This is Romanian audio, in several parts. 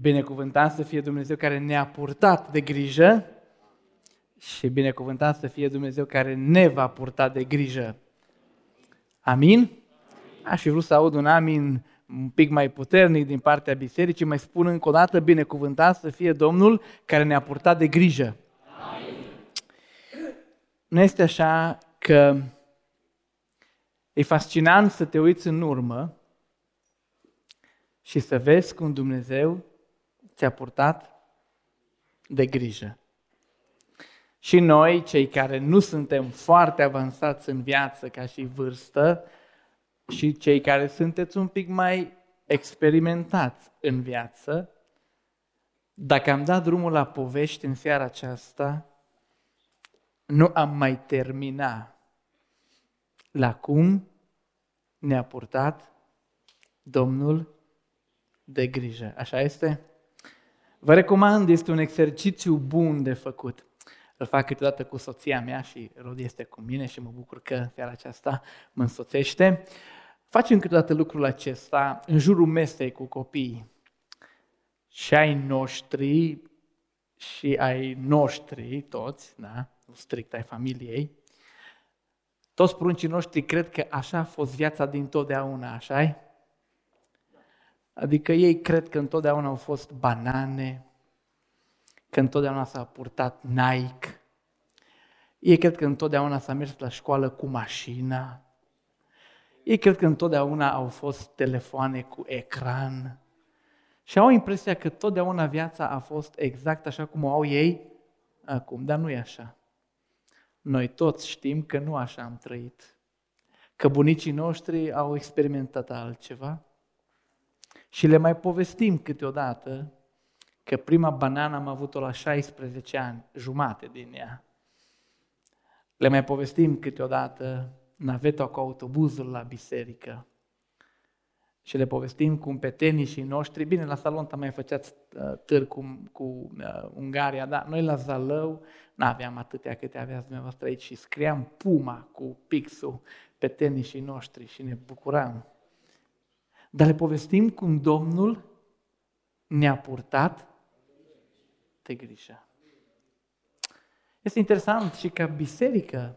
Binecuvântat să fie Dumnezeu care ne-a purtat de grijă și binecuvântat să fie Dumnezeu care ne va purta de grijă. Amin? Aș fi vrut să aud un amin un pic mai puternic din partea bisericii, mai spun încă o dată, binecuvântat să fie Domnul care ne-a purtat de grijă. Amin. Nu este așa că e fascinant să te uiți în urmă și să vezi cum Dumnezeu ți-a purtat de grijă. Și noi, cei care nu suntem foarte avansați în viață ca și vârstă, și cei care sunteți un pic mai experimentați în viață, dacă am dat drumul la povești în seara aceasta, nu am mai termina la cum ne-a purtat Domnul de grijă. Așa este? Vă recomand, este un exercițiu bun de făcut. Îl fac câteodată cu soția mea și Rod este cu mine și mă bucur că seara aceasta mă însoțește. Facem câteodată lucrul acesta în jurul mesei cu copiii. Și ai noștri și ai noștri, toți, da? nu strict ai familiei, toți pruncii noștri cred că așa a fost viața din totdeauna, așa Adică ei cred că întotdeauna au fost banane, că întotdeauna s-a purtat Nike, ei cred că întotdeauna s-a mers la școală cu mașina, ei cred că întotdeauna au fost telefoane cu ecran. Și au impresia că totdeauna viața a fost exact așa cum o au ei acum, dar nu e așa. Noi toți știm că nu așa am trăit, că bunicii noștri au experimentat altceva și le mai povestim câteodată că prima banană am avut-o la 16 ani, jumate din ea. Le mai povestim câteodată naveta cu autobuzul la biserică și le povestim cum pe tenisii noștri, bine, la Salonta mai făceați uh, târg cu, cu uh, Ungaria, dar noi la Zalău nu aveam atâtea câte aveați dumneavoastră aici și scriam Puma cu pixul pe tenisii noștri și ne bucuram. Dar le povestim cum Domnul ne-a purtat de grijă. Este interesant și ca biserică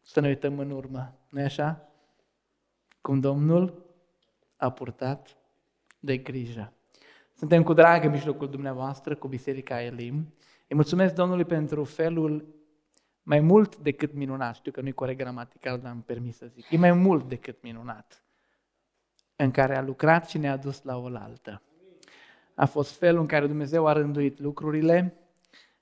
să ne uităm în urmă, nu-i așa? Cum Domnul a purtat de grijă. Suntem cu drag în mijlocul dumneavoastră, cu Biserica Elim. Îi mulțumesc Domnului pentru felul mai mult decât minunat. Știu că nu e corect gramatical, dar am permis să zic. E mai mult decât minunat. În care a lucrat și ne-a dus la oaltă. A fost felul în care Dumnezeu a rânduit lucrurile,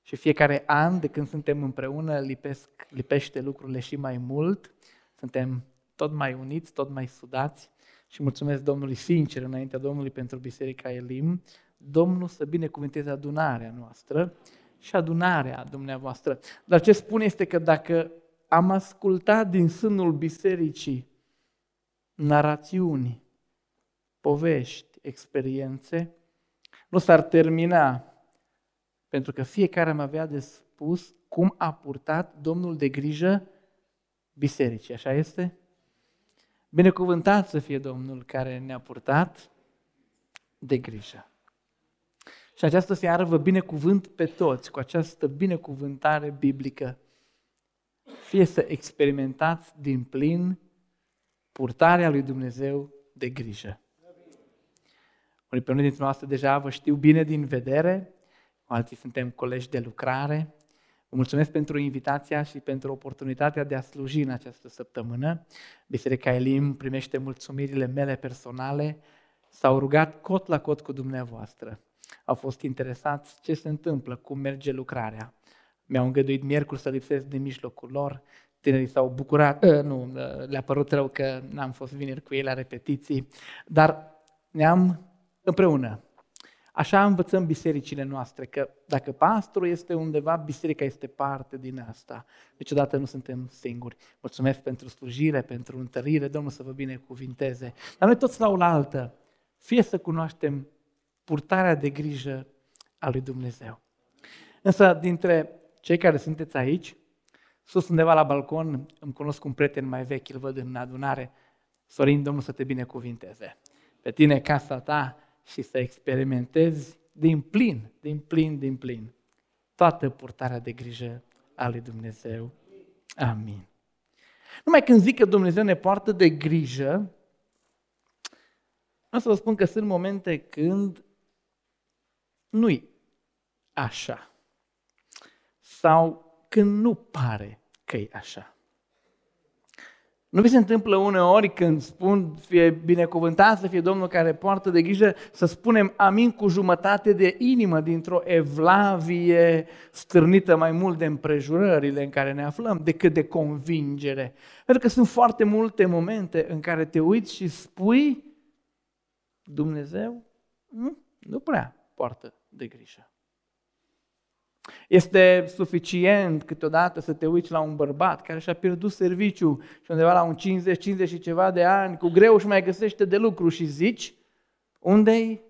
și fiecare an de când suntem împreună lipesc, lipește lucrurile și mai mult. Suntem tot mai uniți, tot mai sudați și mulțumesc Domnului sincer înaintea Domnului pentru Biserica Elim. Domnul să binecuvânteze adunarea noastră și adunarea dumneavoastră. Dar ce spune este că dacă am ascultat din sânul bisericii narațiuni, povești, experiențe, nu s-ar termina pentru că fiecare am avea de spus cum a purtat Domnul de grijă bisericii. Așa este? Binecuvântat să fie Domnul care ne-a purtat de grijă. Și această seară vă binecuvânt pe toți cu această binecuvântare biblică. Fie să experimentați din plin purtarea lui Dumnezeu de grijă. Unii pe unii dintre noastre deja vă știu bine din vedere, alții suntem colegi de lucrare. Vă mulțumesc pentru invitația și pentru oportunitatea de a sluji în această săptămână. Biserica Elim primește mulțumirile mele personale. S-au rugat cot la cot cu dumneavoastră. Au fost interesați ce se întâmplă, cum merge lucrarea. Mi-au îngăduit miercuri să lipsesc din mijlocul lor. Tinerii s-au bucurat, uh, nu, le-a părut rău că n-am fost vineri cu ei la repetiții, dar ne-am împreună Așa învățăm bisericile noastre, că dacă pastorul este undeva, biserica este parte din asta. Niciodată nu suntem singuri. Mulțumesc pentru slujire, pentru întărire, Domnul să vă binecuvinteze. Dar noi toți la o altă, fie să cunoaștem purtarea de grijă a lui Dumnezeu. Însă, dintre cei care sunteți aici, sus undeva la balcon, îmi cunosc un prieten mai vechi, îl văd în adunare, Sorin, Domnul să te binecuvinteze. Pe tine, casa ta, și să experimentezi din plin, din plin, din plin, toată purtarea de grijă a lui Dumnezeu. Amin. Numai când zic că Dumnezeu ne poartă de grijă, o să vă spun că sunt momente când nu-i așa. Sau când nu pare că e așa. Nu vi se întâmplă uneori când spun, fie binecuvântat să fie Domnul care poartă de grijă, să spunem amin cu jumătate de inimă dintr-o evlavie stârnită mai mult de împrejurările în care ne aflăm decât de convingere. Pentru că sunt foarte multe momente în care te uiți și spui, Dumnezeu nu, nu prea poartă de grijă. Este suficient câteodată să te uiți la un bărbat care și-a pierdut serviciu și undeva la un 50-50 și ceva de ani, cu greu și mai găsește de lucru și zici, unde-i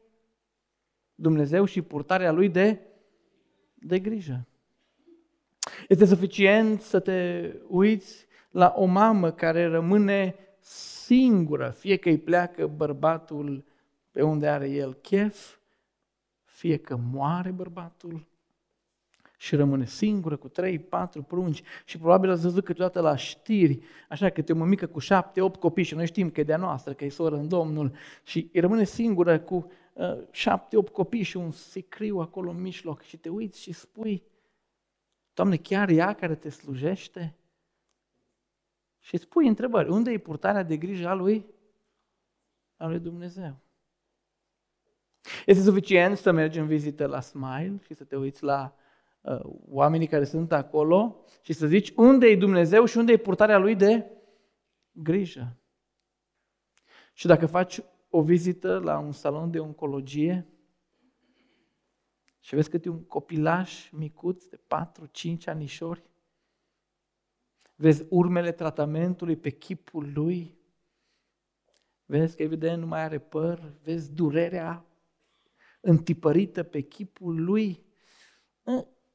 Dumnezeu și purtarea Lui de, de grijă? Este suficient să te uiți la o mamă care rămâne singură, fie că îi pleacă bărbatul pe unde are el chef, fie că moare bărbatul și rămâne singură cu trei, patru prunci și probabil ați văzut câteodată la știri, așa că te o mămică cu șapte, opt copii și noi știm că e de-a noastră, că e soră în Domnul și rămâne singură cu uh, șapte, opt copii și un sicriu acolo în mijloc și te uiți și spui, Doamne, chiar ea care te slujește? Și îți pui întrebări, unde e purtarea de grijă a lui, a lui Dumnezeu? Este suficient să mergi în vizită la Smile și să te uiți la uh, oamenii care sunt acolo și să zici unde e Dumnezeu și unde e purtarea Lui de grijă. Și dacă faci o vizită la un salon de oncologie și vezi că e un copilaș micuț de 4-5 anișori, vezi urmele tratamentului pe chipul lui, vezi că evident nu mai are păr, vezi durerea întipărită pe chipul lui,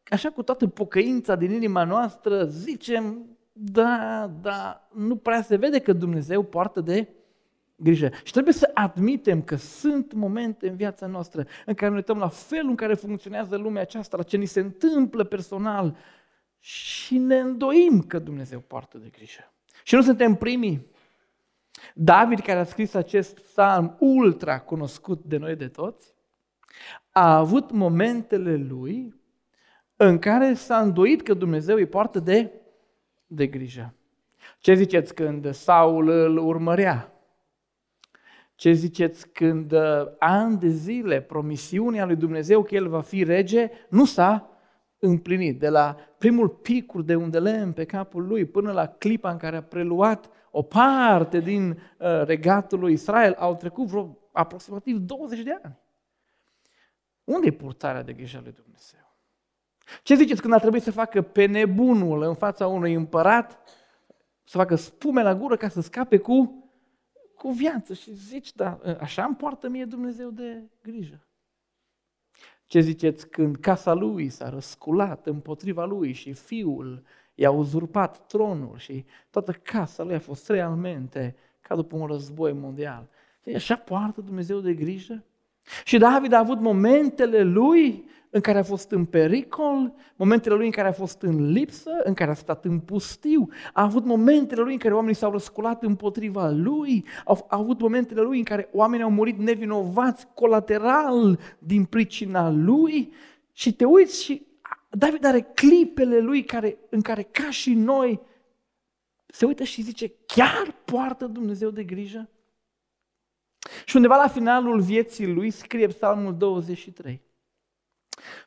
așa cu toată pocăința din inima noastră, zicem, da, da, nu prea se vede că Dumnezeu poartă de grijă. Și trebuie să admitem că sunt momente în viața noastră în care ne uităm la felul în care funcționează lumea aceasta, la ce ni se întâmplă personal și ne îndoim că Dumnezeu poartă de grijă. Și nu suntem primii. David, care a scris acest psalm ultra cunoscut de noi de toți, a avut momentele lui în care s-a îndoit că Dumnezeu îi poartă de, de grijă. Ce ziceți când Saul îl urmărea? Ce ziceți când uh, ani de zile promisiunea lui Dumnezeu că el va fi rege nu s-a împlinit? De la primul picur de unde lemn pe capul lui până la clipa în care a preluat o parte din uh, regatul lui Israel au trecut vreo aproximativ 20 de ani. Unde e purtarea de grijă lui Dumnezeu? Ce ziceți când a trebuit să facă pe nebunul în fața unui împărat, să facă spume la gură ca să scape cu, cu viață? Și zici, da, așa îmi poartă mie Dumnezeu de grijă. Ce ziceți când casa lui s-a răsculat împotriva lui și fiul i-a uzurpat tronul și toată casa lui a fost realmente ca după un război mondial. Așa poartă Dumnezeu de grijă? Și David a avut momentele lui în care a fost în pericol, momentele lui în care a fost în lipsă, în care a stat în pustiu, a avut momentele lui în care oamenii s-au răsculat împotriva lui, a, a avut momentele lui în care oamenii au murit nevinovați, colateral, din pricina lui. Și te uiți și David are clipele lui care, în care, ca și noi, se uită și zice, chiar poartă Dumnezeu de grijă? Și undeva la finalul vieții lui scrie Psalmul 23.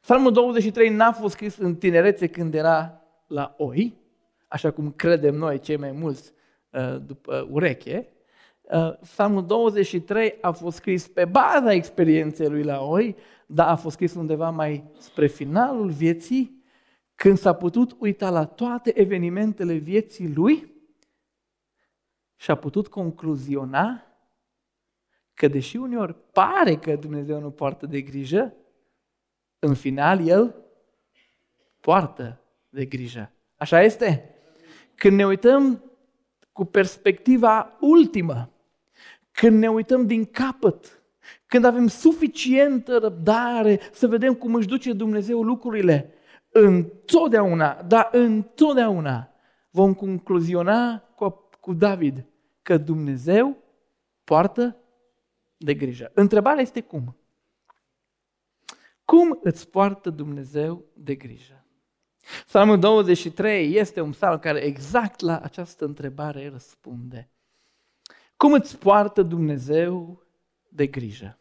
Psalmul 23 n-a fost scris în tinerețe când era la oi, așa cum credem noi cei mai mulți uh, după ureche. Uh, Psalmul 23 a fost scris pe baza experienței lui la oi, dar a fost scris undeva mai spre finalul vieții, când s-a putut uita la toate evenimentele vieții lui și a putut concluziona că deși uneori pare că Dumnezeu nu poartă de grijă, în final El poartă de grijă. Așa este? Când ne uităm cu perspectiva ultimă, când ne uităm din capăt, când avem suficientă răbdare să vedem cum își duce Dumnezeu lucrurile, întotdeauna, dar întotdeauna vom concluziona cu, cu David că Dumnezeu poartă de grijă. Întrebarea este cum? Cum îți poartă Dumnezeu de grijă? Psalmul 23 este un psalm care exact la această întrebare răspunde. Cum îți poartă Dumnezeu de grijă?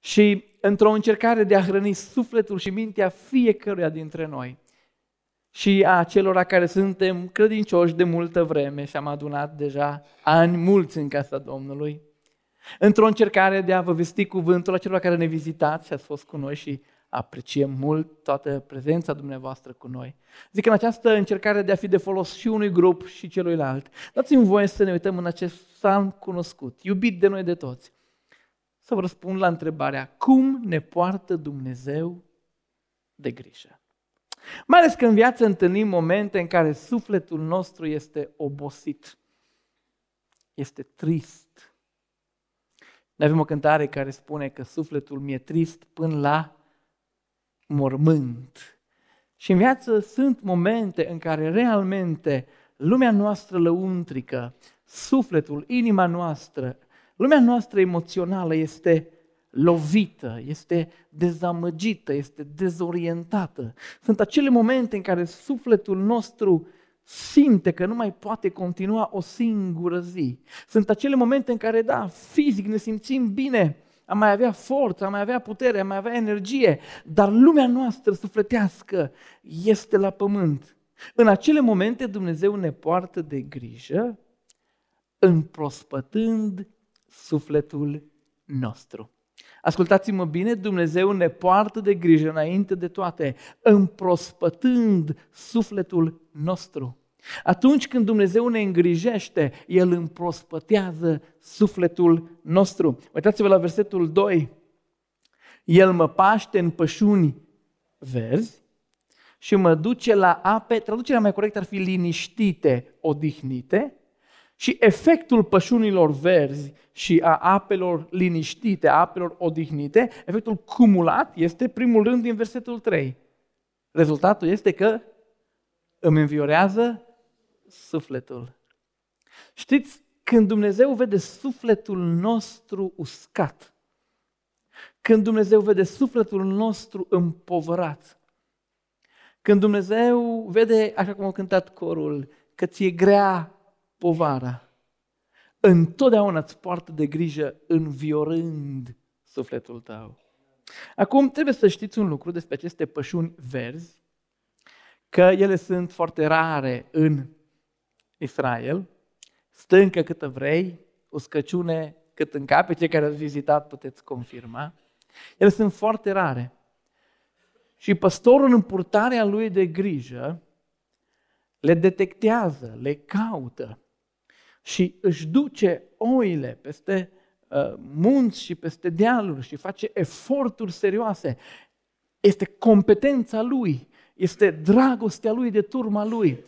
Și într-o încercare de a hrăni sufletul și mintea fiecăruia dintre noi și a celor care suntem credincioși de multă vreme și am adunat deja ani mulți în casa Domnului, într-o încercare de a vă vesti cuvântul a celor care ne vizitați și ați fost cu noi și apreciem mult toată prezența dumneavoastră cu noi. Zic în această încercare de a fi de folos și unui grup și celuilalt, dați-mi voie să ne uităm în acest psalm cunoscut, iubit de noi de toți, să vă răspund la întrebarea cum ne poartă Dumnezeu de grijă. Mai ales că în viață întâlnim momente în care sufletul nostru este obosit, este trist. Noi avem o cântare care spune că sufletul mi-e trist până la mormânt. Și în viață sunt momente în care realmente lumea noastră lăuntrică, sufletul, inima noastră, lumea noastră emoțională este lovită, este dezamăgită, este dezorientată. Sunt acele momente în care sufletul nostru simte că nu mai poate continua o singură zi. Sunt acele momente în care, da, fizic ne simțim bine, am mai avea forță, am mai avea putere, am mai avea energie, dar lumea noastră sufletească este la pământ. În acele momente Dumnezeu ne poartă de grijă, împrospătând sufletul nostru. Ascultați-mă bine, Dumnezeu ne poartă de grijă înainte de toate, împrospătând sufletul nostru. Atunci când Dumnezeu ne îngrijește, El împrospătează sufletul nostru. Uitați-vă la versetul 2. El mă paște în pășuni verzi și mă duce la ape, traducerea mai corectă ar fi liniștite, odihnite, și efectul pășunilor verzi și a apelor liniștite, a apelor odihnite, efectul cumulat este primul rând din versetul 3. Rezultatul este că îmi înviorează sufletul. Știți, când Dumnezeu vede sufletul nostru uscat, când Dumnezeu vede sufletul nostru împovărat, când Dumnezeu vede, așa cum a cântat corul, că ți-e grea povara, întotdeauna îți poartă de grijă înviorând sufletul tău. Acum trebuie să știți un lucru despre aceste pășuni verzi, că ele sunt foarte rare în Israel, stâncă câtă vrei, uscăciune cât în cap, pe cei care ați vizitat puteți confirma. Ele sunt foarte rare. Și păstorul în purtarea lui de grijă le detectează, le caută și își duce oile peste uh, munți și peste dealuri și face eforturi serioase. Este competența lui, este dragostea lui de turma lui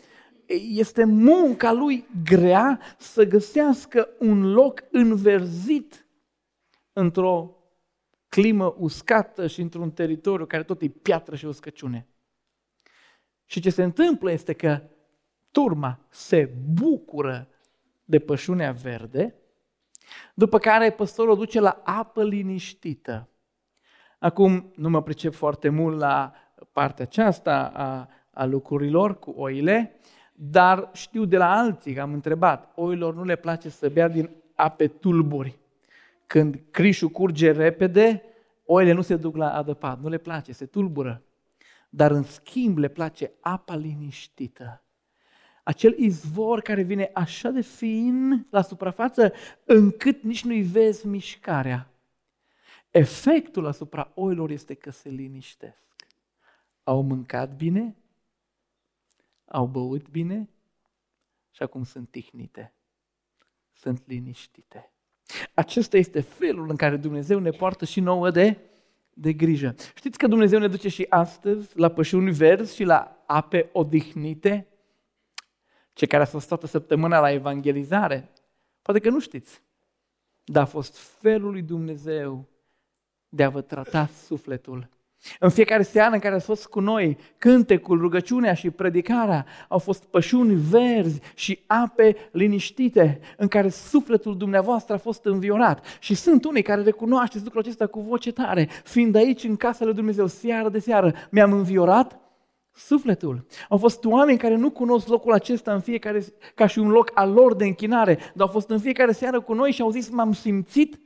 este munca lui grea să găsească un loc înverzit într-o climă uscată și într-un teritoriu care tot e piatră și uscăciune. Și ce se întâmplă este că turma se bucură de pășunea verde, după care păstorul o duce la apă liniștită. Acum nu mă pricep foarte mult la partea aceasta a, a lucrurilor cu oile, dar știu de la alții că am întrebat, oilor nu le place să bea din ape tulburi. Când crișul curge repede, oile nu se duc la adăpat, nu le place, se tulbură. Dar în schimb le place apa liniștită. Acel izvor care vine așa de fin la suprafață încât nici nu-i vezi mișcarea. Efectul asupra oilor este că se liniștesc. Au mâncat bine, au băut bine și acum sunt tihnite, sunt liniștite. Acesta este felul în care Dumnezeu ne poartă și nouă de, de grijă. Știți că Dumnezeu ne duce și astăzi la pășuni verzi și la ape odihnite? Cei care au fost toată săptămâna la evangelizare, poate că nu știți. dar a fost felul lui Dumnezeu de a vă trata sufletul. În fiecare seară în care ați fost cu noi, cântecul, rugăciunea și predicarea au fost pășuni verzi și ape liniștite în care sufletul dumneavoastră a fost înviorat. Și sunt unii care recunoașteți lucrul acesta cu voce tare, fiind aici în casa lui Dumnezeu, seară de seară, mi-am înviorat sufletul. Au fost oameni care nu cunosc locul acesta în fiecare, ca și un loc al lor de închinare, dar au fost în fiecare seară cu noi și au zis, m-am simțit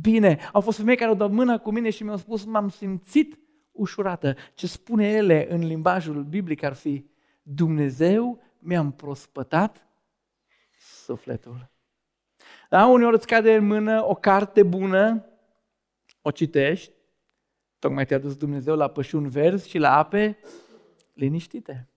bine. Au fost femei care au dat mâna cu mine și mi-au spus, m-am simțit ușurată. Ce spune ele în limbajul biblic ar fi, Dumnezeu mi-a împrospătat sufletul. Da, uneori îți cade în mână o carte bună, o citești, tocmai te-a dus Dumnezeu la pășuni verzi și la ape liniștite.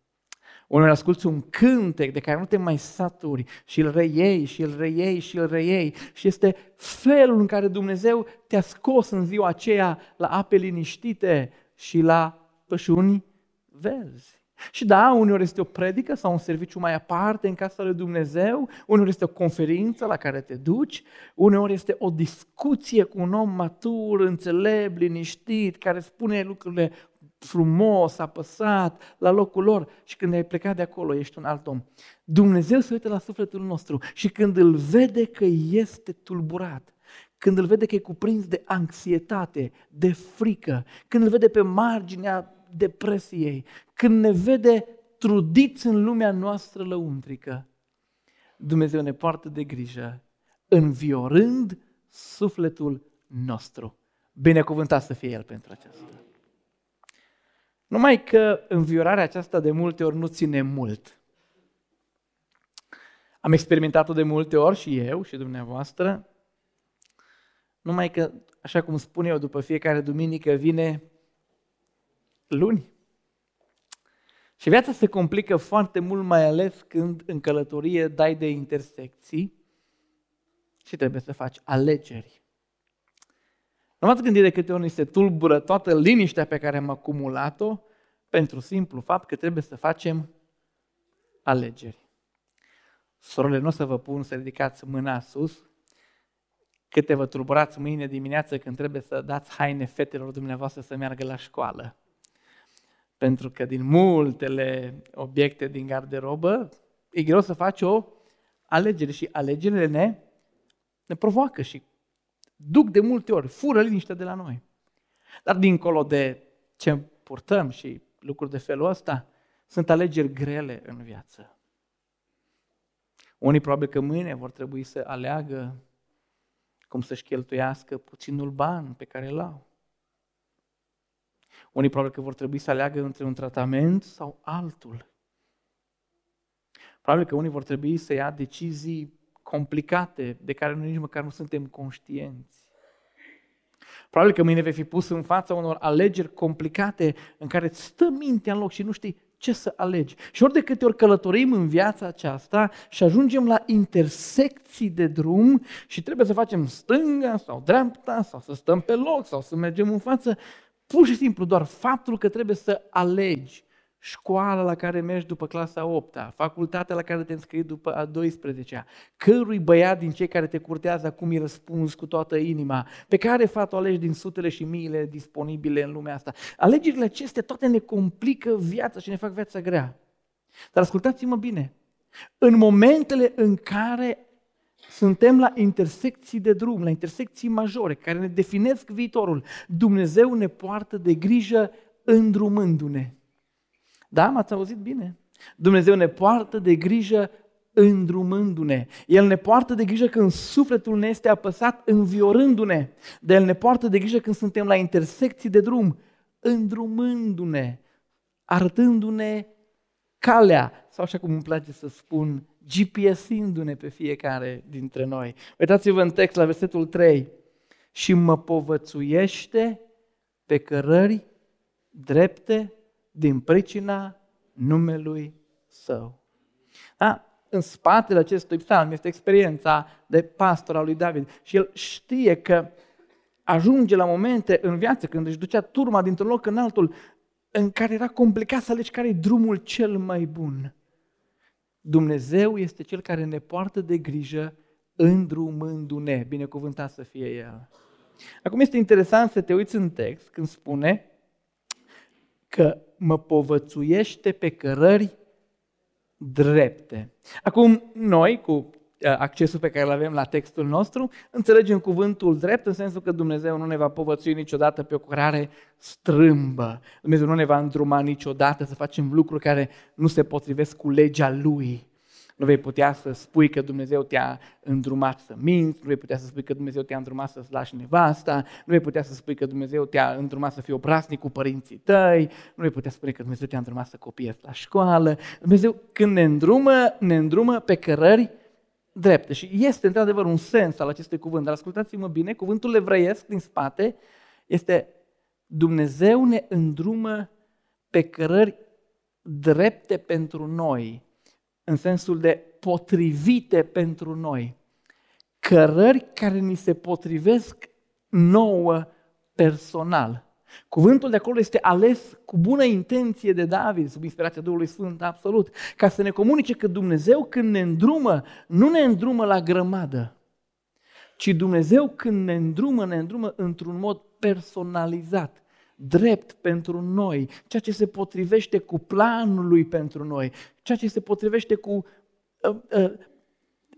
Unul asculți un cântec de care nu te mai saturi și îl reiei și îl reiei și îl reiei și este felul în care Dumnezeu te-a scos în ziua aceea la ape liniștite și la pășuni verzi. Și da, uneori este o predică sau un serviciu mai aparte în casa lui Dumnezeu, uneori este o conferință la care te duci, uneori este o discuție cu un om matur, înțelept, liniștit, care spune lucrurile frumos, apăsat, la locul lor și când ai plecat de acolo ești un alt om. Dumnezeu se uită la sufletul nostru și când îl vede că este tulburat, când îl vede că e cuprins de anxietate, de frică, când îl vede pe marginea depresiei, când ne vede trudiți în lumea noastră lăuntrică, Dumnezeu ne poartă de grijă, înviorând sufletul nostru. Binecuvântat să fie El pentru aceasta. Numai că înviorarea aceasta de multe ori nu ține mult. Am experimentat-o de multe ori și eu și dumneavoastră, numai că, așa cum spun eu, după fiecare duminică vine luni. Și viața se complică foarte mult, mai ales când în călătorie dai de intersecții și trebuie să faci alegeri. Nu m-ați gândit de câte ori se tulbură toată liniștea pe care am acumulat-o pentru simplu fapt că trebuie să facem alegeri. Sorole, nu o să vă pun să ridicați mâna sus, câte vă tulburați mâine dimineață când trebuie să dați haine fetelor dumneavoastră să meargă la școală. Pentru că din multele obiecte din garderobă, e greu să faci o alegere și alegerile ne, ne provoacă și duc de multe ori, fură liniște de la noi. Dar dincolo de ce purtăm și lucruri de felul ăsta, sunt alegeri grele în viață. Unii probabil că mâine vor trebui să aleagă cum să-și cheltuiască puținul ban pe care îl au. Unii probabil că vor trebui să aleagă între un tratament sau altul. Probabil că unii vor trebui să ia decizii complicate de care noi nici măcar nu suntem conștienți. Probabil că mâine vei fi pus în fața unor alegeri complicate în care îți stă mintea în loc și nu știi ce să alegi. Și ori de câte ori călătorim în viața aceasta și ajungem la intersecții de drum și trebuie să facem stânga sau dreapta sau să stăm pe loc sau să mergem în față, pur și simplu doar faptul că trebuie să alegi școala la care mergi după clasa 8 facultatea la care te înscrii după a 12-a, cărui băiat din cei care te curtează acum îi răspunzi cu toată inima, pe care fată o alegi din sutele și miile disponibile în lumea asta. Alegerile acestea toate ne complică viața și ne fac viața grea. Dar ascultați-mă bine, în momentele în care suntem la intersecții de drum, la intersecții majore, care ne definesc viitorul, Dumnezeu ne poartă de grijă îndrumându-ne. Da, m-ați auzit bine? Dumnezeu ne poartă de grijă îndrumându-ne. El ne poartă de grijă când sufletul ne este apăsat, înviorându-ne. Dar El ne poartă de grijă când suntem la intersecții de drum, îndrumându-ne, arătându-ne calea, sau așa cum îmi place să spun, GPS-indu-ne pe fiecare dintre noi. Uitați-vă în text la versetul 3. Și mă povățuiește pe cărări drepte din pricina numelui său. Da? În spatele acestui psalm este experiența de pastor al lui David și el știe că ajunge la momente în viață când își ducea turma dintr-un loc în altul în care era complicat să alegi care e drumul cel mai bun. Dumnezeu este Cel care ne poartă de grijă îndrumându-ne, binecuvântat să fie El. Acum este interesant să te uiți în text când spune că mă povățuiește pe cărări drepte. Acum, noi, cu uh, accesul pe care îl avem la textul nostru, înțelegem cuvântul drept în sensul că Dumnezeu nu ne va povățui niciodată pe o cărare strâmbă. Dumnezeu nu ne va îndruma niciodată să facem lucruri care nu se potrivesc cu legea Lui. Nu vei putea să spui că Dumnezeu te-a îndrumat să minți, nu vei putea să spui că Dumnezeu te-a îndrumat să-ți lași nevasta, nu vei putea să spui că Dumnezeu te-a îndrumat să fii obraznic cu părinții tăi, nu vei putea spune că Dumnezeu te-a îndrumat să copiezi la școală. Dumnezeu când ne îndrumă, ne îndrumă pe cărări drepte. Și este într-adevăr un sens al acestui cuvânt, dar ascultați-mă bine, cuvântul evreiesc din spate este Dumnezeu ne îndrumă pe cărări drepte pentru noi în sensul de potrivite pentru noi. Cărări care ni se potrivesc nouă personal. Cuvântul de acolo este ales cu bună intenție de David, sub inspirația Duhului Sfânt, absolut, ca să ne comunice că Dumnezeu când ne îndrumă, nu ne îndrumă la grămadă, ci Dumnezeu când ne îndrumă, ne îndrumă într-un mod personalizat drept pentru noi, ceea ce se potrivește cu planul lui pentru noi, ceea ce se potrivește cu uh, uh,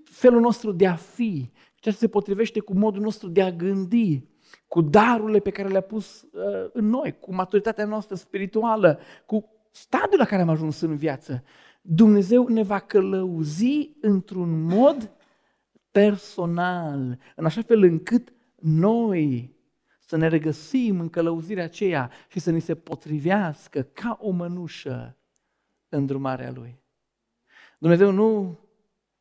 felul nostru de a fi, ceea ce se potrivește cu modul nostru de a gândi, cu darurile pe care le-a pus uh, în noi, cu maturitatea noastră spirituală, cu stadiul la care am ajuns în viață. Dumnezeu ne va călăuzi într-un mod personal, în așa fel încât noi să ne regăsim în călăuzirea aceea și să ni se potrivească ca o mănușă în drumarea Lui. Dumnezeu nu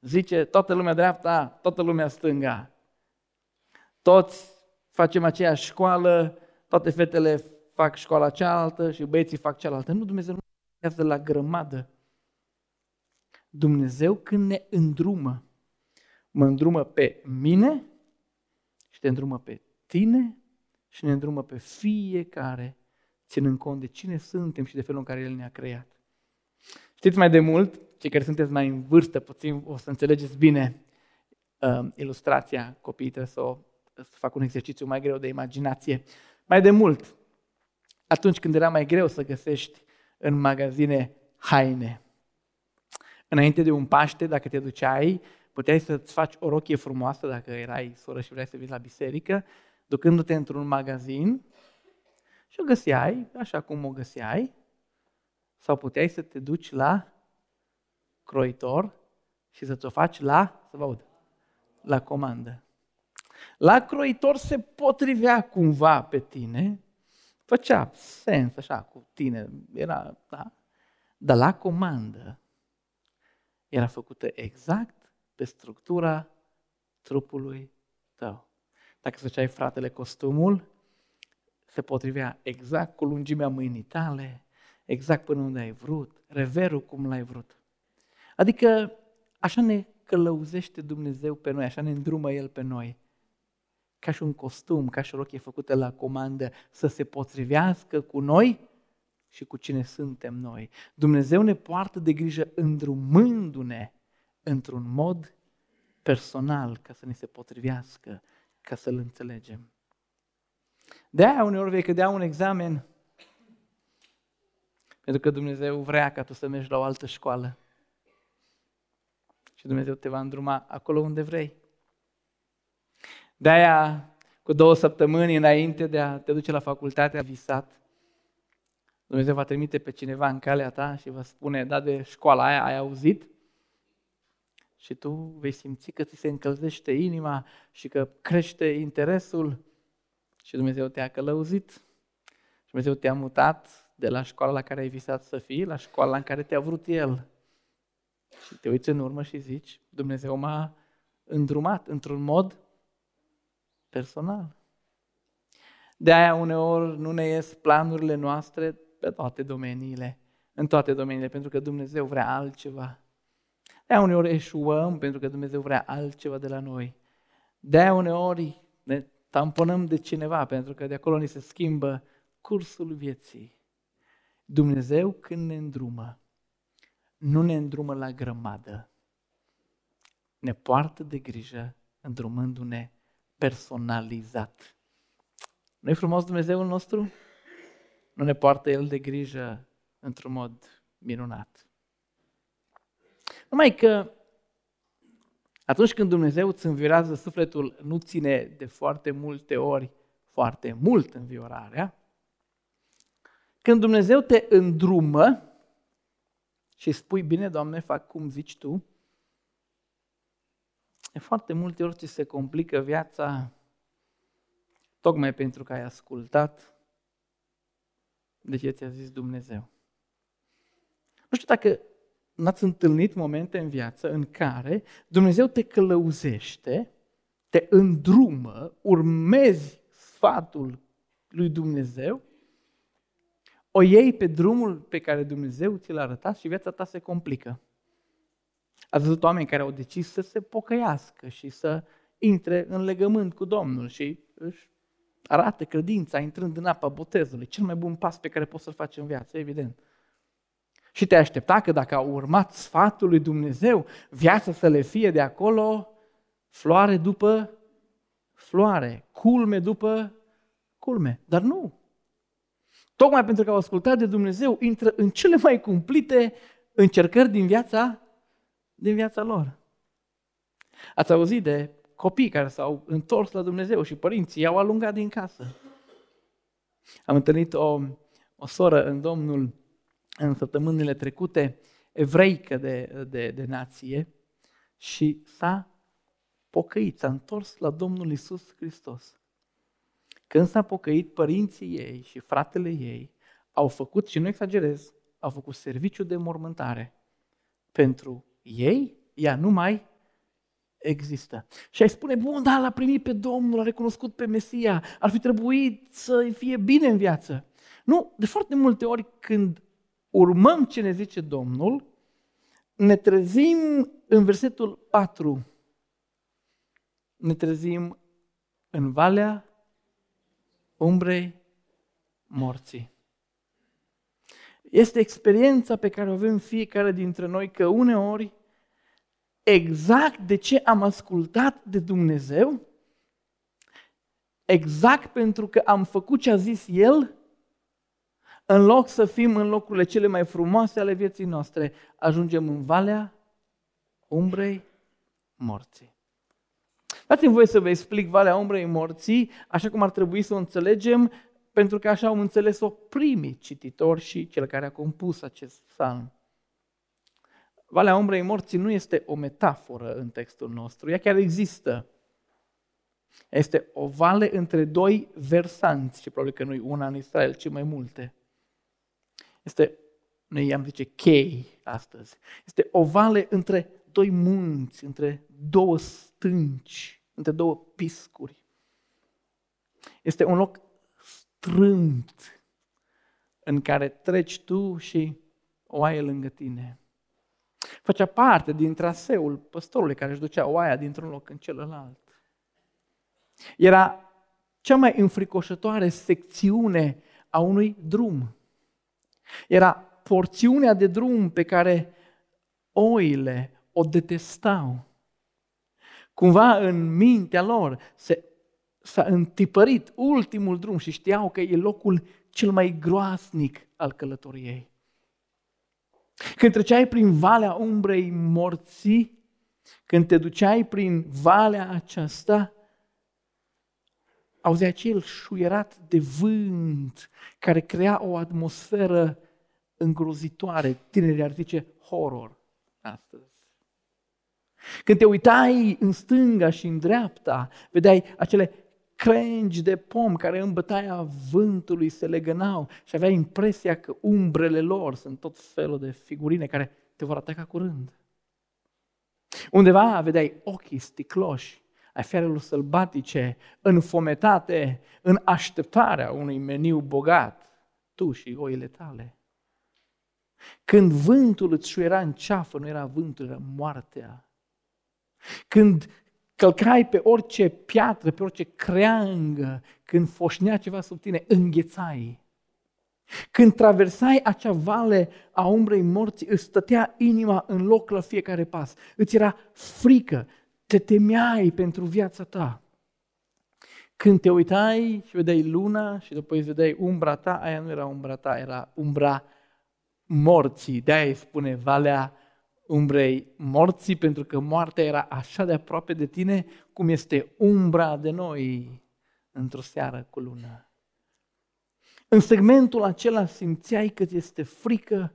zice toată lumea dreapta, toată lumea stânga. Toți facem aceeași școală, toate fetele fac școala cealaltă și băieții fac cealaltă. Nu, Dumnezeu nu de la grămadă. Dumnezeu când ne îndrumă, mă îndrumă pe mine și te îndrumă pe tine și ne îndrumă pe fiecare, ținând cont de cine suntem și de felul în care El ne-a creat. Știți mai de mult, cei care sunteți mai în vârstă, puțin o să înțelegeți bine uh, ilustrația, copiii trebuie să, o, să fac un exercițiu mai greu de imaginație. Mai de mult, atunci când era mai greu să găsești în magazine haine. Înainte de un Paște, dacă te duceai, puteai să-ți faci o rochie frumoasă, dacă erai soră și vrei să vii la biserică, ducându-te într-un magazin și o găseai așa cum o găseai, sau puteai să te duci la croitor și să ți-o faci la, să vă aud, la comandă. La croitor se potrivea cumva pe tine, făcea sens așa cu tine, era, da? Dar la comandă era făcută exact pe structura trupului tău. Dacă făceai fratele costumul, se potrivea exact cu lungimea mâinii tale, exact până unde ai vrut, reverul cum l-ai vrut. Adică așa ne călăuzește Dumnezeu pe noi, așa ne îndrumă El pe noi. Ca și un costum, ca și o rochie făcută la comandă, să se potrivească cu noi și cu cine suntem noi. Dumnezeu ne poartă de grijă îndrumându-ne într-un mod personal ca să ne se potrivească ca să-L înțelegem. De aia uneori vei cădea un examen pentru că Dumnezeu vrea ca tu să mergi la o altă școală. Și Dumnezeu te va îndruma acolo unde vrei. De aia, cu două săptămâni înainte de a te duce la facultate, a visat. Dumnezeu va trimite pe cineva în calea ta și va spune, da, de școala aia ai auzit? Și tu vei simți că ți se încălzește inima și că crește interesul și Dumnezeu te-a călăuzit și Dumnezeu te-a mutat de la școala la care ai visat să fii la școala în care te-a vrut El. Și te uiți în urmă și zici, Dumnezeu m-a îndrumat într-un mod personal. De aia uneori nu ne ies planurile noastre pe toate domeniile, în toate domeniile, pentru că Dumnezeu vrea altceva. De-aia uneori eșuăm pentru că Dumnezeu vrea altceva de la noi. De-aia uneori ne tamponăm de cineva pentru că de acolo ni se schimbă cursul vieții. Dumnezeu când ne îndrumă, nu ne îndrumă la grămadă. Ne poartă de grijă îndrumându-ne personalizat. Nu-i frumos Dumnezeul nostru? Nu ne poartă El de grijă într-un mod minunat. Numai că atunci când Dumnezeu îți înviorează sufletul, nu ține de foarte multe ori foarte mult înviorarea. Când Dumnezeu te îndrumă și spui, bine, Doamne, fac cum zici Tu, e foarte multe ori ți se complică viața tocmai pentru că ai ascultat de ce ți-a zis Dumnezeu. Nu știu dacă n-ați întâlnit momente în viață în care Dumnezeu te călăuzește, te îndrumă, urmezi sfatul lui Dumnezeu, o iei pe drumul pe care Dumnezeu ți l-a arătat și viața ta se complică. Ați văzut oameni care au decis să se pocăiască și să intre în legământ cu Domnul și își arată credința intrând în apa botezului. Cel mai bun pas pe care poți să-l faci în viață, evident. Și te aștepta că dacă au urmat sfatul lui Dumnezeu, viața să le fie de acolo floare după floare, culme după culme. Dar nu. Tocmai pentru că au ascultat de Dumnezeu, intră în cele mai cumplite încercări din viața, din viața lor. Ați auzit de copii care s-au întors la Dumnezeu și părinții i-au alungat din casă. Am întâlnit o, o soră în Domnul în săptămânile trecute, evreică de, de, de nație, și s-a pocăit, s-a întors la Domnul Isus Hristos. Când s-a pocăit, părinții ei și fratele ei au făcut, și nu exagerez, au făcut serviciu de mormântare. Pentru ei, ea nu mai există. Și ai spune, bun, da, l-a primit pe Domnul, a recunoscut pe Mesia, ar fi trebuit să fie bine în viață. Nu, de foarte multe ori când urmăm ce ne zice Domnul, ne trezim în versetul 4. Ne trezim în valea umbrei morții. Este experiența pe care o avem fiecare dintre noi că uneori, exact de ce am ascultat de Dumnezeu, exact pentru că am făcut ce a zis El, în loc să fim în locurile cele mai frumoase ale vieții noastre, ajungem în valea umbrei morții. Dați-mi voie să vă explic Valea Umbrei Morții, așa cum ar trebui să o înțelegem, pentru că așa au înțeles-o primii cititori și cel care a compus acest psalm. Valea Umbrei Morții nu este o metaforă în textul nostru, ea chiar există. Este o vale între doi versanți, și probabil că nu e una în Israel, ci mai multe. Este, noi i-am zice, chei astăzi. Este o vale între doi munți, între două stânci, între două piscuri. Este un loc strânt în care treci tu și oaie lângă tine. Făcea parte din traseul păstorului care își ducea oaia dintr-un loc în celălalt. Era cea mai înfricoșătoare secțiune a unui drum. Era porțiunea de drum pe care oile o detestau. Cumva în mintea lor se, s-a întipărit ultimul drum și știau că e locul cel mai groasnic al călătoriei. Când treceai prin valea umbrei morții, când te duceai prin valea aceasta, auzeai acel șuierat de vânt care crea o atmosferă îngrozitoare. Tinerii ar zice horror astăzi. Când te uitai în stânga și în dreapta, vedeai acele crengi de pom care în bătaia vântului se legănau și aveai impresia că umbrele lor sunt tot felul de figurine care te vor ataca curând. Undeva vedeai ochii sticloși ai fiarelor sălbatice, înfometate, în așteptarea unui meniu bogat, tu și oile tale. Când vântul îți șuiera în ceafă, nu era vântul, era moartea. Când călcai pe orice piatră, pe orice creangă, când foșnea ceva sub tine, înghețai. Când traversai acea vale a umbrei morții, îți stătea inima în loc la fiecare pas. Îți era frică, te temeai pentru viața ta. Când te uitai și vedeai luna și după îi vedeai umbra ta, aia nu era umbra ta, era umbra morții. De-aia îi spune Valea umbrei morții, pentru că moartea era așa de aproape de tine cum este umbra de noi într-o seară cu lună. În segmentul acela simțeai că ți este frică,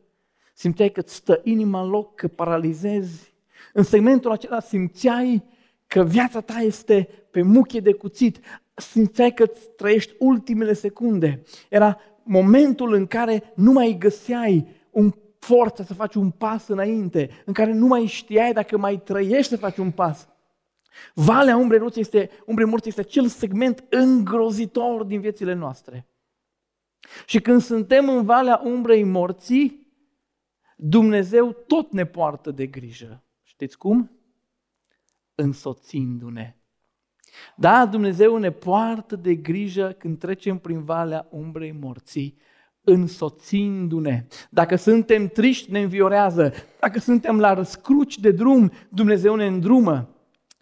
simțeai că îți stă inima în loc, că paralizezi. În segmentul acela simțeai că viața ta este pe muchie de cuțit, simțeai că îți trăiești ultimele secunde. Era momentul în care nu mai găseai un forță să faci un pas înainte, în care nu mai știai dacă mai trăiești să faci un pas. Valea umbrei morții este, umbrei morții este acel segment îngrozitor din viețile noastre. Și când suntem în valea umbrei morții, Dumnezeu tot ne poartă de grijă. Știți cum? Însoțindu-ne. Da, Dumnezeu ne poartă de grijă când trecem prin valea umbrei morții, însoțindu-ne. Dacă suntem triști, ne înviorează. Dacă suntem la răscruci de drum, Dumnezeu ne îndrumă.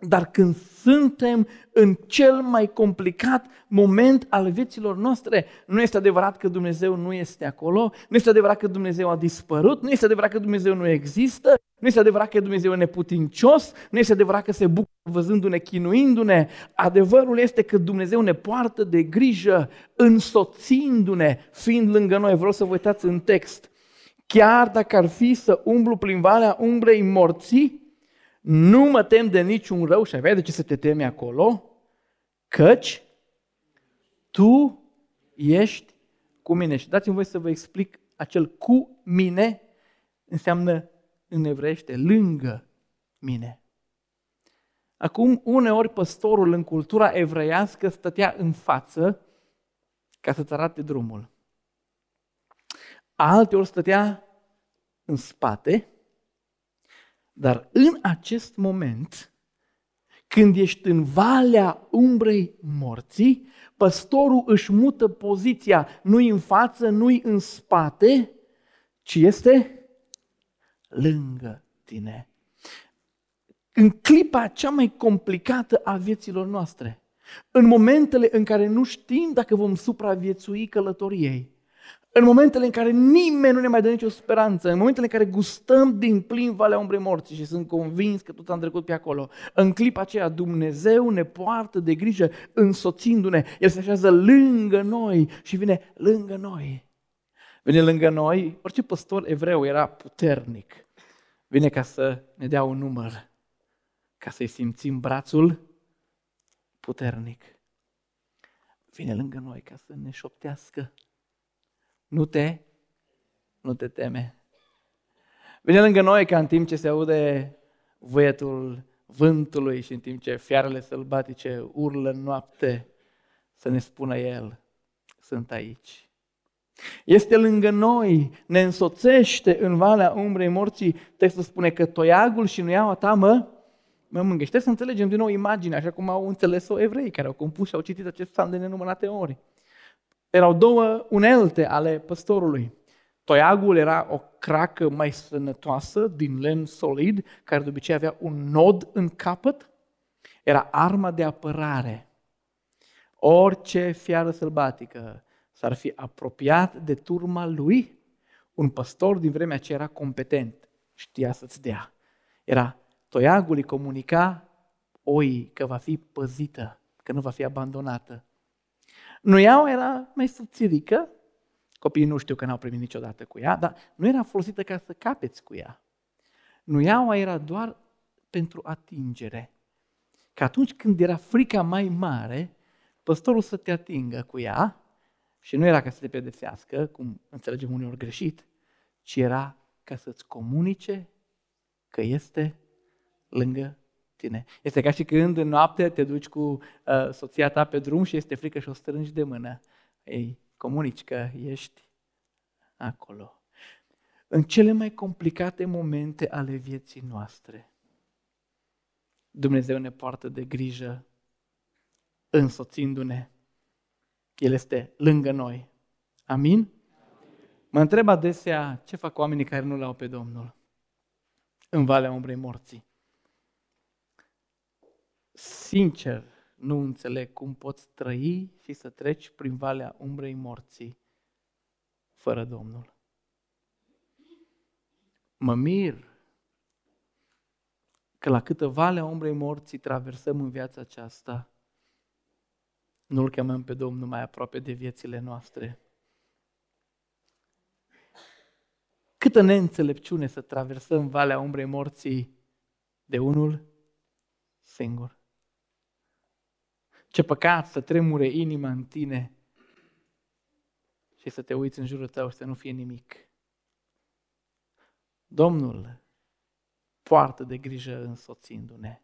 Dar când suntem în cel mai complicat moment al vieților noastre, nu este adevărat că Dumnezeu nu este acolo, nu este adevărat că Dumnezeu a dispărut, nu este adevărat că Dumnezeu nu există, nu este adevărat că Dumnezeu e neputincios, nu este adevărat că se bucură văzându-ne, chinuindu-ne. Adevărul este că Dumnezeu ne poartă de grijă, însoțindu-ne, fiind lângă noi. Vreau să vă uitați în text. Chiar dacă ar fi să umblu prin valea umbrei morții, nu mă tem de niciun rău și avea de ce să te temi acolo, căci tu ești cu mine. Și dați-mi voi să vă explic acel cu mine înseamnă în evreiește lângă mine. Acum, uneori păstorul în cultura evreiască stătea în față ca să-ți arate drumul. Alteori stătea în spate dar în acest moment, când ești în valea umbrei morții, păstorul își mută poziția nu-i în față, nu-i în spate, ci este lângă tine. În clipa cea mai complicată a vieților noastre, în momentele în care nu știm dacă vom supraviețui călătoriei, în momentele în care nimeni nu ne mai dă nicio speranță, în momentele în care gustăm din plin Valea Umbrei Morții și sunt convins că tot am trecut pe acolo, în clipa aceea Dumnezeu ne poartă de grijă însoțindu-ne. El se așează lângă noi și vine lângă noi. Vine lângă noi, orice păstor evreu era puternic. Vine ca să ne dea un număr, ca să-i simțim brațul puternic. Vine lângă noi ca să ne șoptească nu te, nu te teme. Vine lângă noi ca în timp ce se aude vâietul vântului și în timp ce fiarele sălbatice urlă în noapte, să ne spună El, sunt aici. Este lângă noi, ne însoțește în valea umbrei morții. Textul spune că toiagul și nuiaua ta mă, mă mângâiește. să înțelegem din nou imaginea, așa cum au înțeles-o evrei care au compus și au citit acest psalm de nenumărate ori erau două unelte ale păstorului. Toiagul era o cracă mai sănătoasă, din lemn solid, care de obicei avea un nod în capăt. Era arma de apărare. Orice fiară sălbatică s-ar fi apropiat de turma lui, un păstor din vremea aceea era competent, știa să-ți dea. Era toiagul îi comunica oi că va fi păzită, că nu va fi abandonată. Nuiaua era mai subțirică, copiii nu știu că n-au primit niciodată cu ea, dar nu era folosită ca să capeți cu ea. Nuiaua era doar pentru atingere. Că atunci când era frica mai mare, păstorul să te atingă cu ea și nu era ca să te pedepsească, cum înțelegem uneori greșit, ci era ca să-ți comunice că este lângă tine. Este ca și când în noapte te duci cu uh, soția ta pe drum și este frică și o strângi de mână. Ei, comunici că ești acolo. În cele mai complicate momente ale vieții noastre, Dumnezeu ne poartă de grijă, însoțindu-ne. El este lângă noi. Amin? Mă întreb adesea ce fac oamenii care nu l-au pe Domnul în Valea Umbrei Morții. Sincer, nu înțeleg cum poți trăi și să treci prin valea umbrei morții fără Domnul. Mă mir că la câtă valea umbrei morții traversăm în viața aceasta, nu-L chemăm pe Domnul mai aproape de viețile noastre. Câtă neînțelepciune să traversăm valea umbrei morții de unul singur. Ce păcat să tremure inima în tine și să te uiți în jurul tău și să nu fie nimic. Domnul poartă de grijă însoțindu-ne.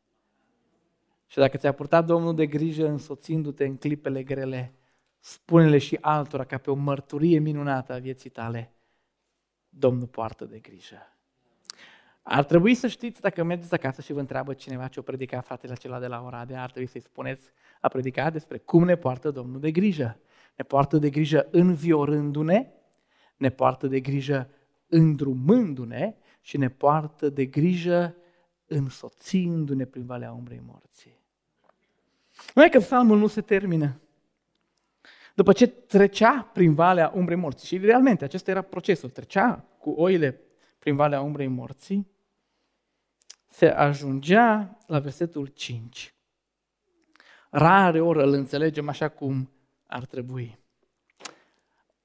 Și dacă ți-a purtat Domnul de grijă însoțindu-te în clipele grele, spune-le și altora ca pe o mărturie minunată a vieții tale. Domnul poartă de grijă. Ar trebui să știți, dacă mergeți acasă și vă întreabă cineva ce o predica fratele acela de la Oradea, ar trebui să-i spuneți, a predicat despre cum ne poartă Domnul de grijă. Ne poartă de grijă înviorându-ne, ne poartă de grijă îndrumându-ne și ne poartă de grijă însoțindu-ne prin valea umbrei morții. Nu e că psalmul nu se termină. După ce trecea prin valea umbrei morții, și realmente acesta era procesul, trecea cu oile prin valea umbrei morții, se ajungea la versetul 5. Rare ori îl înțelegem așa cum ar trebui.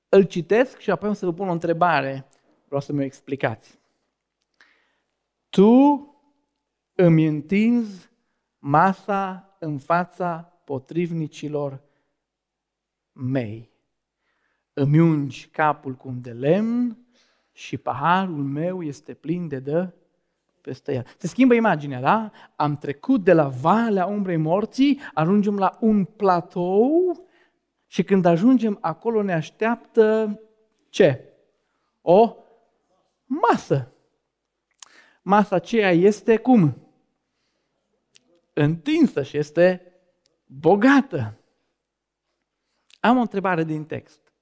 Îl citesc și apoi o să vă pun o întrebare. Vreau să mi-o explicați. Tu îmi întinzi masa în fața potrivnicilor mei. Îmi ungi capul cu un de lemn și paharul meu este plin de dă peste el. Se schimbă imaginea, da? Am trecut de la valea umbrei morții, ajungem la un platou și când ajungem acolo ne așteaptă ce? O masă. Masa aceea este cum? Întinsă și este bogată. Am o întrebare din text.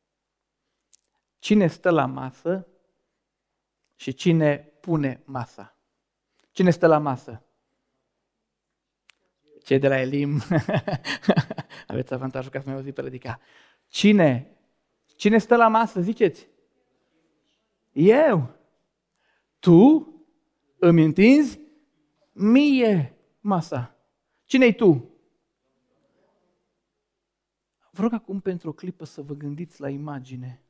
Cine stă la masă și cine pune masa? Cine stă la masă? Cei de la Elim. Aveți avantajul ca să mi auzi predica. Cine? Cine stă la masă, ziceți? Eu. Tu îmi întinzi mie masa. Cine-i tu? Vă rog acum pentru o clipă să vă gândiți la imagine.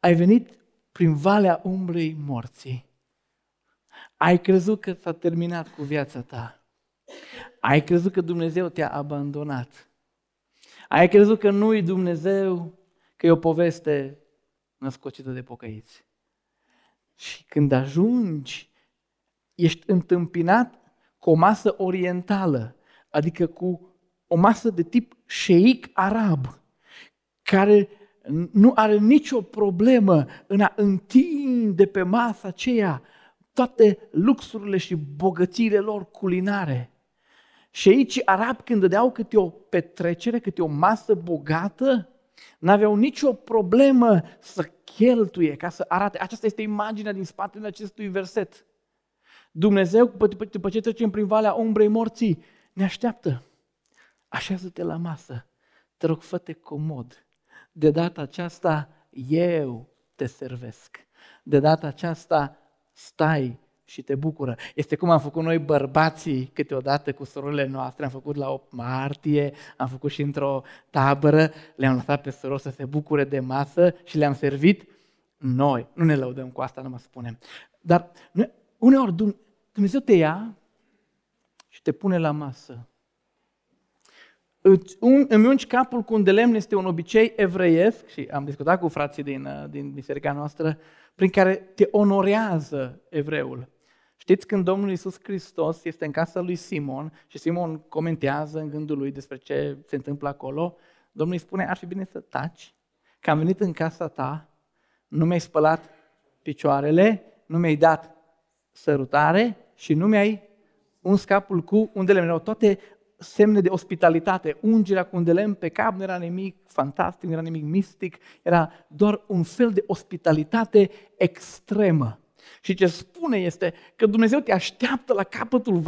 Ai venit prin valea umbrei morții. Ai crezut că s-a terminat cu viața ta. Ai crezut că Dumnezeu te-a abandonat. Ai crezut că nu-i Dumnezeu, că e o poveste născocită de pocăiți. Și când ajungi, ești întâmpinat cu o masă orientală, adică cu o masă de tip șeic arab, care nu are nicio problemă în a întinde pe masa aceea toate luxurile și bogățiile lor culinare. Și aici arabi când dădeau câte o petrecere, câte o masă bogată, n-aveau nicio problemă să cheltuie ca să arate. Aceasta este imaginea din spatele acestui verset. Dumnezeu, după ce trecem prin valea umbrei morții, ne așteaptă. Așează-te la masă. Te rog, fă comod. De data aceasta, eu te servesc. De data aceasta, stai și te bucură. Este cum am făcut noi bărbații câteodată cu surorile noastre, am făcut la 8 martie, am făcut și într-o tabără, le-am lăsat pe surori să se bucure de masă și le-am servit noi. Nu ne lăudăm cu asta, nu mă spunem. Dar uneori Dumnezeu te ia și te pune la masă. Îmi ungi capul cu un de lemn este un obicei evreiesc și am discutat cu frații din, din biserica noastră, prin care te onorează evreul. Știți când Domnul Iisus Hristos este în casa lui Simon și Simon comentează în gândul lui despre ce se întâmplă acolo, Domnul îi spune, ar fi bine să taci, că am venit în casa ta, nu mi-ai spălat picioarele, nu mi-ai dat sărutare și nu mi-ai uns capul cu un de lemn. Erau toate semne de ospitalitate. Ungerea cu un de lemn pe cap nu era nimic fantastic, nu era nimic mistic, era doar un fel de ospitalitate extremă. Și ce spune este că Dumnezeu te așteaptă la capătul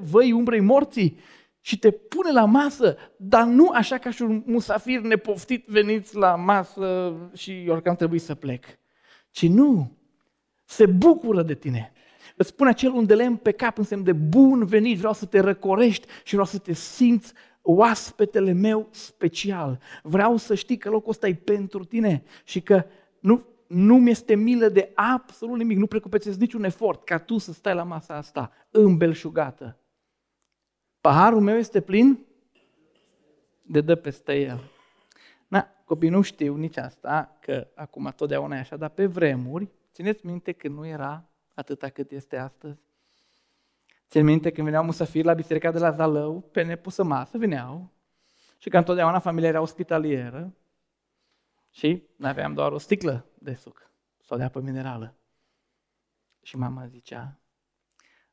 văii umbrei morții și te pune la masă, dar nu așa ca și un musafir nepoftit veniți la masă și oricum trebuie să plec. Ci nu, se bucură de tine. Îți pune acel un de lemn pe cap în semn de bun venit, vreau să te răcorești și vreau să te simți oaspetele meu special. Vreau să știi că locul ăsta e pentru tine și că nu, nu mi este milă de absolut nimic, nu precupețesc niciun efort ca tu să stai la masa asta îmbelșugată. Paharul meu este plin de dă peste el. Na, copiii nu știu nici asta, că acum totdeauna e așa, dar pe vremuri, țineți minte că nu era atâta cât este astăzi. Țin minte când veneau musafiri la biserica de la Zalău, pe nepusă masă veneau și ca întotdeauna familia era ospitalieră și aveam doar o sticlă de suc sau de apă minerală. Și mama zicea,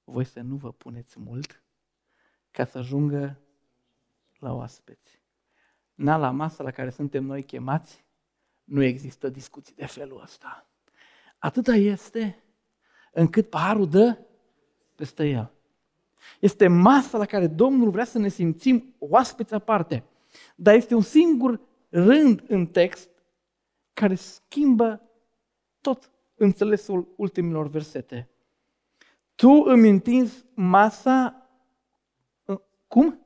voi să nu vă puneți mult ca să ajungă la oaspeți. Na la masă la care suntem noi chemați, nu există discuții de felul ăsta. Atâta este încât paharul dă peste el. Este masa la care Domnul vrea să ne simțim oaspeți aparte. Dar este un singur rând în text care schimbă tot înțelesul ultimilor versete. Tu îmi întinzi masa cum?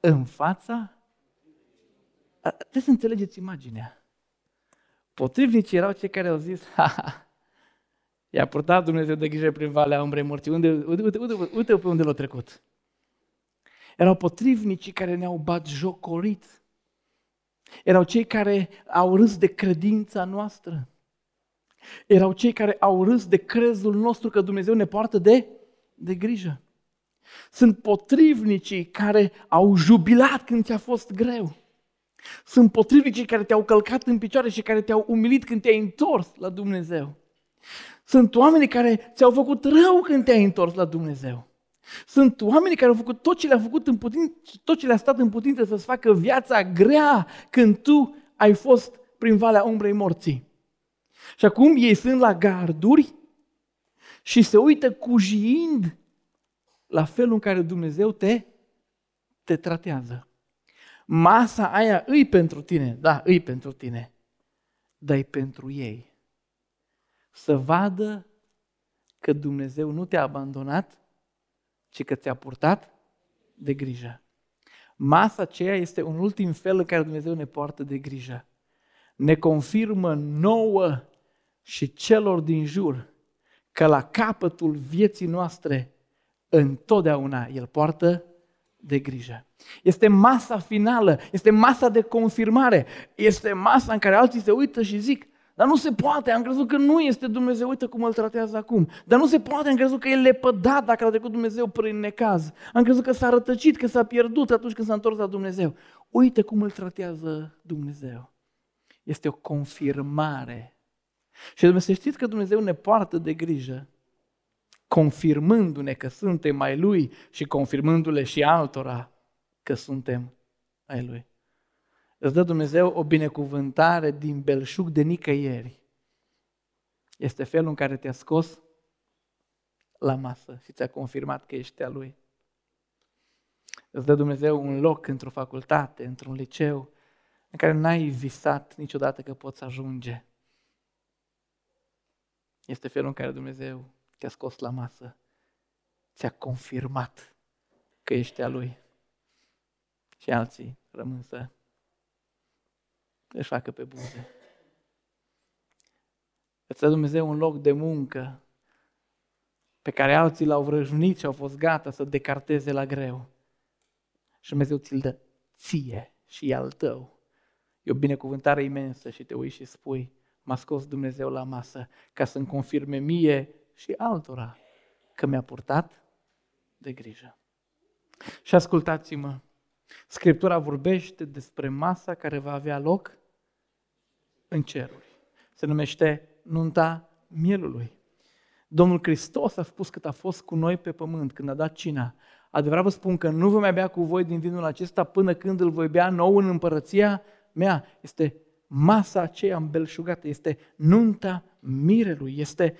În fața? Trebuie să înțelegeți imaginea. Potrivnicii erau cei care au zis, ha, ha, i-a purtat Dumnezeu de grijă prin Valea Umbrei Morții. Unde, uite, uite, uite, uite pe unde l-a trecut. Erau potrivnicii care ne-au bat jocorit. Erau cei care au râs de credința noastră. Erau cei care au râs de crezul nostru că Dumnezeu ne poartă de, de grijă. Sunt potrivnicii care au jubilat când ți-a fost greu. Sunt potrivnicii care te-au călcat în picioare și care te-au umilit când te-ai întors la Dumnezeu. Sunt oamenii care ți-au făcut rău când te-ai întors la Dumnezeu. Sunt oamenii care au făcut tot ce le-a făcut în putin, tot ce le-a stat în putință să-ți facă viața grea când tu ai fost prin valea umbrei morții. Și acum ei sunt la garduri și se uită cujiind la felul în care Dumnezeu te, te tratează. Masa aia îi pentru tine, da, îi pentru tine, dar e pentru ei. Să vadă că Dumnezeu nu te-a abandonat, ci că ți-a purtat de grijă. Masa aceea este un ultim fel în care Dumnezeu ne poartă de grijă. Ne confirmă nouă și celor din jur că la capătul vieții noastre întotdeauna El poartă de grijă. Este masa finală, este masa de confirmare, este masa în care alții se uită și zic, dar nu se poate, am crezut că nu este Dumnezeu, uite cum îl tratează acum. Dar nu se poate, am crezut că e lepădat dacă a trecut Dumnezeu prin necaz. Am crezut că s-a rătăcit, că s-a pierdut atunci când s-a întors la Dumnezeu. Uite cum îl tratează Dumnezeu. Este o confirmare. Și Dumnezeu, să știți că Dumnezeu ne poartă de grijă confirmându-ne că suntem ai Lui și confirmându-le și altora că suntem ai Lui. Îți dă Dumnezeu o binecuvântare din belșug de nicăieri. Este felul în care te-a scos la masă și ți-a confirmat că ești a Lui. Îți dă Dumnezeu un loc într-o facultate, într-un liceu, în care n-ai visat niciodată că poți ajunge. Este felul în care Dumnezeu te-a scos la masă, ți-a confirmat că ești a Lui. Și alții rămân să își facă pe buze. Îți dă Dumnezeu un loc de muncă pe care alții l-au vrăjnit și au fost gata să decarteze la greu. Și Dumnezeu ți-l dă ție și e al tău. E o binecuvântare imensă și te uiți și spui, m-a scos Dumnezeu la masă ca să-mi confirme mie și altora că mi-a purtat de grijă. Și ascultați-mă, Scriptura vorbește despre masa care va avea loc în ceruri. Se numește nunta mielului. Domnul Hristos a spus cât a fost cu noi pe pământ, când a dat cina. Adevărat vă spun că nu voi mai bea cu voi din vinul acesta până când îl voi bea nou în împărăția mea. Este masa aceea îmbelșugată, este nunta mirelui, este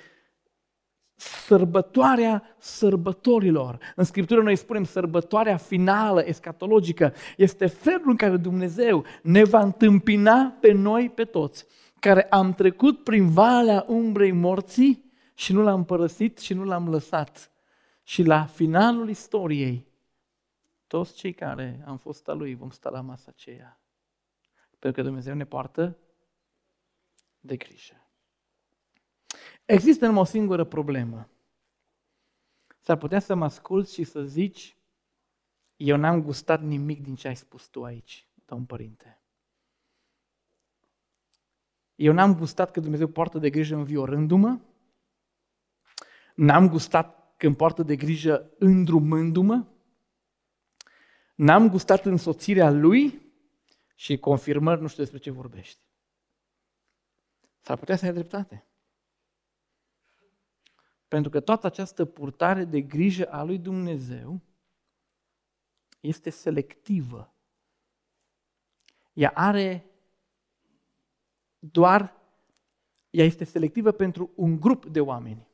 sărbătoarea sărbătorilor. În Scriptură noi spunem sărbătoarea finală, escatologică. Este felul în care Dumnezeu ne va întâmpina pe noi, pe toți, care am trecut prin valea umbrei morții și nu l-am părăsit și nu l-am lăsat. Și la finalul istoriei, toți cei care am fost a Lui vom sta la masa aceea. Pentru că Dumnezeu ne poartă de grijă. Există numai o singură problemă. S-ar putea să mă asculți și să zici, eu n-am gustat nimic din ce ai spus tu aici, domn părinte. Eu n-am gustat că Dumnezeu poartă de grijă înviorându-mă, n-am gustat când poartă de grijă îndrumându-mă, n-am gustat însoțirea Lui și confirmări, nu știu despre ce vorbești. S-ar putea să ai dreptate. Pentru că toată această purtare de grijă a lui Dumnezeu este selectivă. Ea are doar, ea este selectivă pentru un grup de oameni.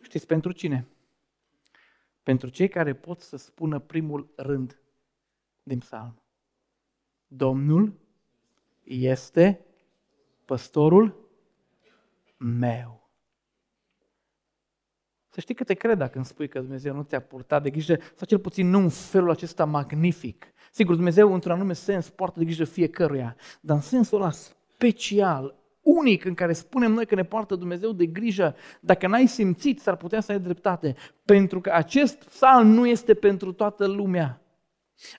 Știți pentru cine? Pentru cei care pot să spună primul rând din psalm. Domnul este păstorul meu. Să știi că te cred dacă îmi spui că Dumnezeu nu ți-a purtat de grijă, sau cel puțin nu în felul acesta magnific. Sigur, Dumnezeu într-un anume sens poartă de grijă fiecăruia, dar în sensul ăla special, unic în care spunem noi că ne poartă Dumnezeu de grijă, dacă n-ai simțit, s-ar putea să ai dreptate. Pentru că acest psalm nu este pentru toată lumea.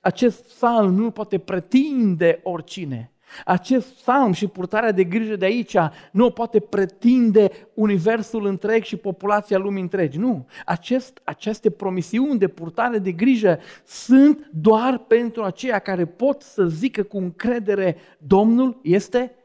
Acest psalm nu poate pretinde oricine. Acest psalm și purtarea de grijă de aici nu o poate pretinde universul întreg și populația lumii întregi. Nu. Acest, aceste promisiuni de purtare de grijă sunt doar pentru aceia care pot să zică cu încredere Domnul este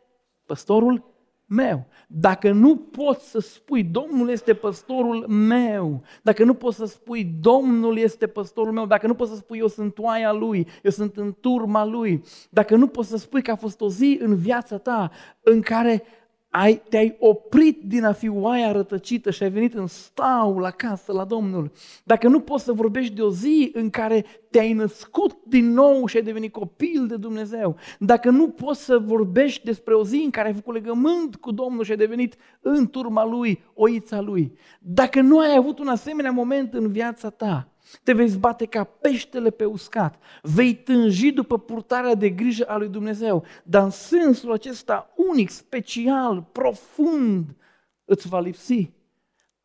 păstorul meu. Dacă nu poți să spui Domnul este păstorul meu, dacă nu poți să spui Domnul este păstorul meu, dacă nu poți să spui eu sunt oaia lui, eu sunt în turma lui, dacă nu poți să spui că a fost o zi în viața ta în care ai, te-ai oprit din a fi oaia rătăcită și ai venit în stau la casă, la Domnul, dacă nu poți să vorbești de o zi în care te-ai născut din nou și ai devenit copil de Dumnezeu, dacă nu poți să vorbești despre o zi în care ai făcut legământ cu Domnul și ai devenit în turma Lui, oița Lui, dacă nu ai avut un asemenea moment în viața ta, te vei zbate ca peștele pe uscat. Vei tânji după purtarea de grijă a lui Dumnezeu. Dar în sensul acesta unic, special, profund, îți va lipsi.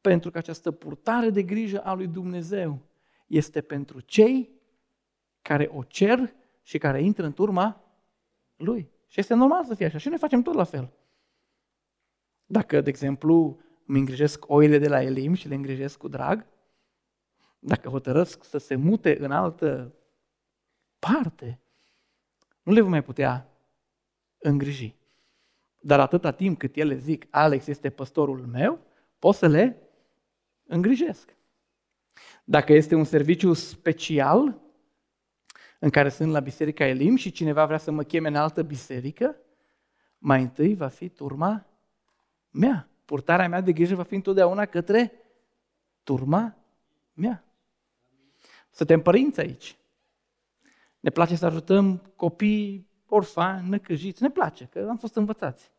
Pentru că această purtare de grijă a lui Dumnezeu este pentru cei care o cer și care intră în turma lui. Și este normal să fie așa. Și noi facem tot la fel. Dacă, de exemplu, îmi îngrijesc oile de la Elim și le îngrijesc cu drag, dacă hotărăsc să se mute în altă parte, nu le vom mai putea îngriji. Dar atâta timp cât ele zic, Alex este păstorul meu, pot să le îngrijesc. Dacă este un serviciu special în care sunt la Biserica Elim și cineva vrea să mă cheme în altă biserică, mai întâi va fi turma mea. Purtarea mea de grijă va fi întotdeauna către turma mea. Suntem părinți aici. Ne place să ajutăm copii orfani, năcăjiți. Ne place, că am fost învățați.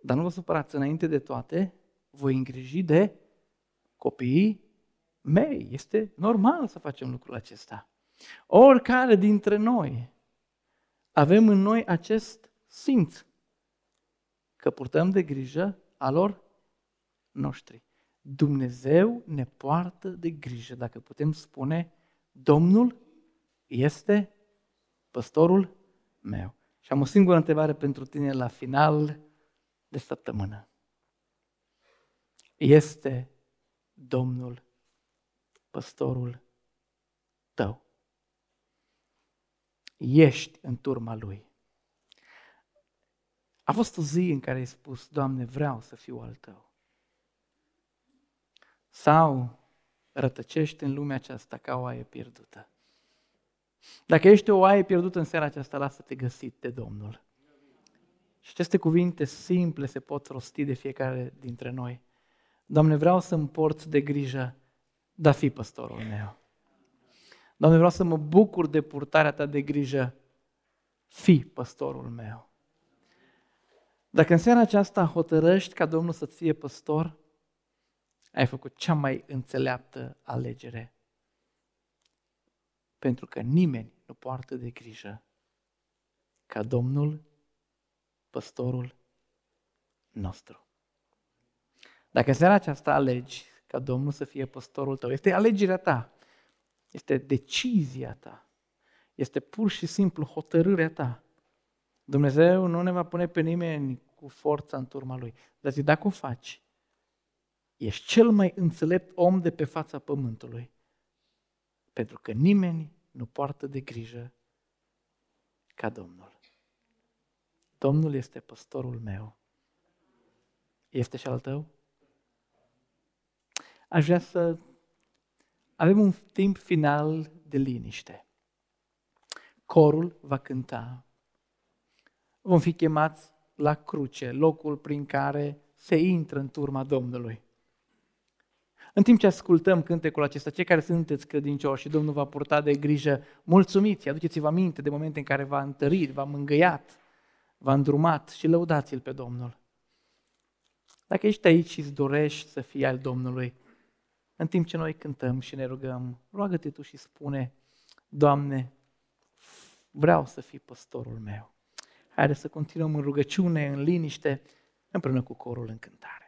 Dar nu vă supărați, înainte de toate, voi îngriji de copiii mei. Este normal să facem lucrul acesta. Oricare dintre noi avem în noi acest simț că purtăm de grijă a lor noștri. Dumnezeu ne poartă de grijă, dacă putem spune, Domnul este păstorul meu. Și am o singură întrebare pentru tine la final de săptămână. Este Domnul păstorul tău. Ești în turma Lui. A fost o zi în care ai spus, Doamne, vreau să fiu al Tău sau rătăcești în lumea aceasta ca o oaie pierdută. Dacă ești o oaie pierdută în seara aceasta, lasă-te găsit de Domnul. Și aceste cuvinte simple se pot rosti de fiecare dintre noi. Doamne, vreau să-mi port de grijă, dar fi păstorul meu. Doamne, vreau să mă bucur de purtarea Ta de grijă, fi păstorul meu. Dacă în seara aceasta hotărăști ca Domnul să-ți fie păstor, ai făcut cea mai înțeleaptă alegere. Pentru că nimeni nu poartă de grijă ca Domnul, păstorul nostru. Dacă în seara aceasta alegi ca Domnul să fie păstorul tău, este alegerea ta, este decizia ta, este pur și simplu hotărârea ta. Dumnezeu nu ne va pune pe nimeni cu forța în turma Lui. Dar zi, dacă o faci, ești cel mai înțelept om de pe fața pământului. Pentru că nimeni nu poartă de grijă ca Domnul. Domnul este păstorul meu. Este și al tău? Aș vrea să avem un timp final de liniște. Corul va cânta. Vom fi chemați la cruce, locul prin care se intră în turma Domnului. În timp ce ascultăm cântecul acesta, cei care sunteți credincioși și Domnul va purta de grijă, mulțumiți, aduceți-vă aminte de momente în care v-a întărit, v-a mângâiat, v-a îndrumat și lăudați-L pe Domnul. Dacă ești aici și îți dorești să fii al Domnului, în timp ce noi cântăm și ne rugăm, roagă-te tu și spune, Doamne, vreau să fii păstorul meu. Haideți să continuăm în rugăciune, în liniște, împreună cu corul în cântare.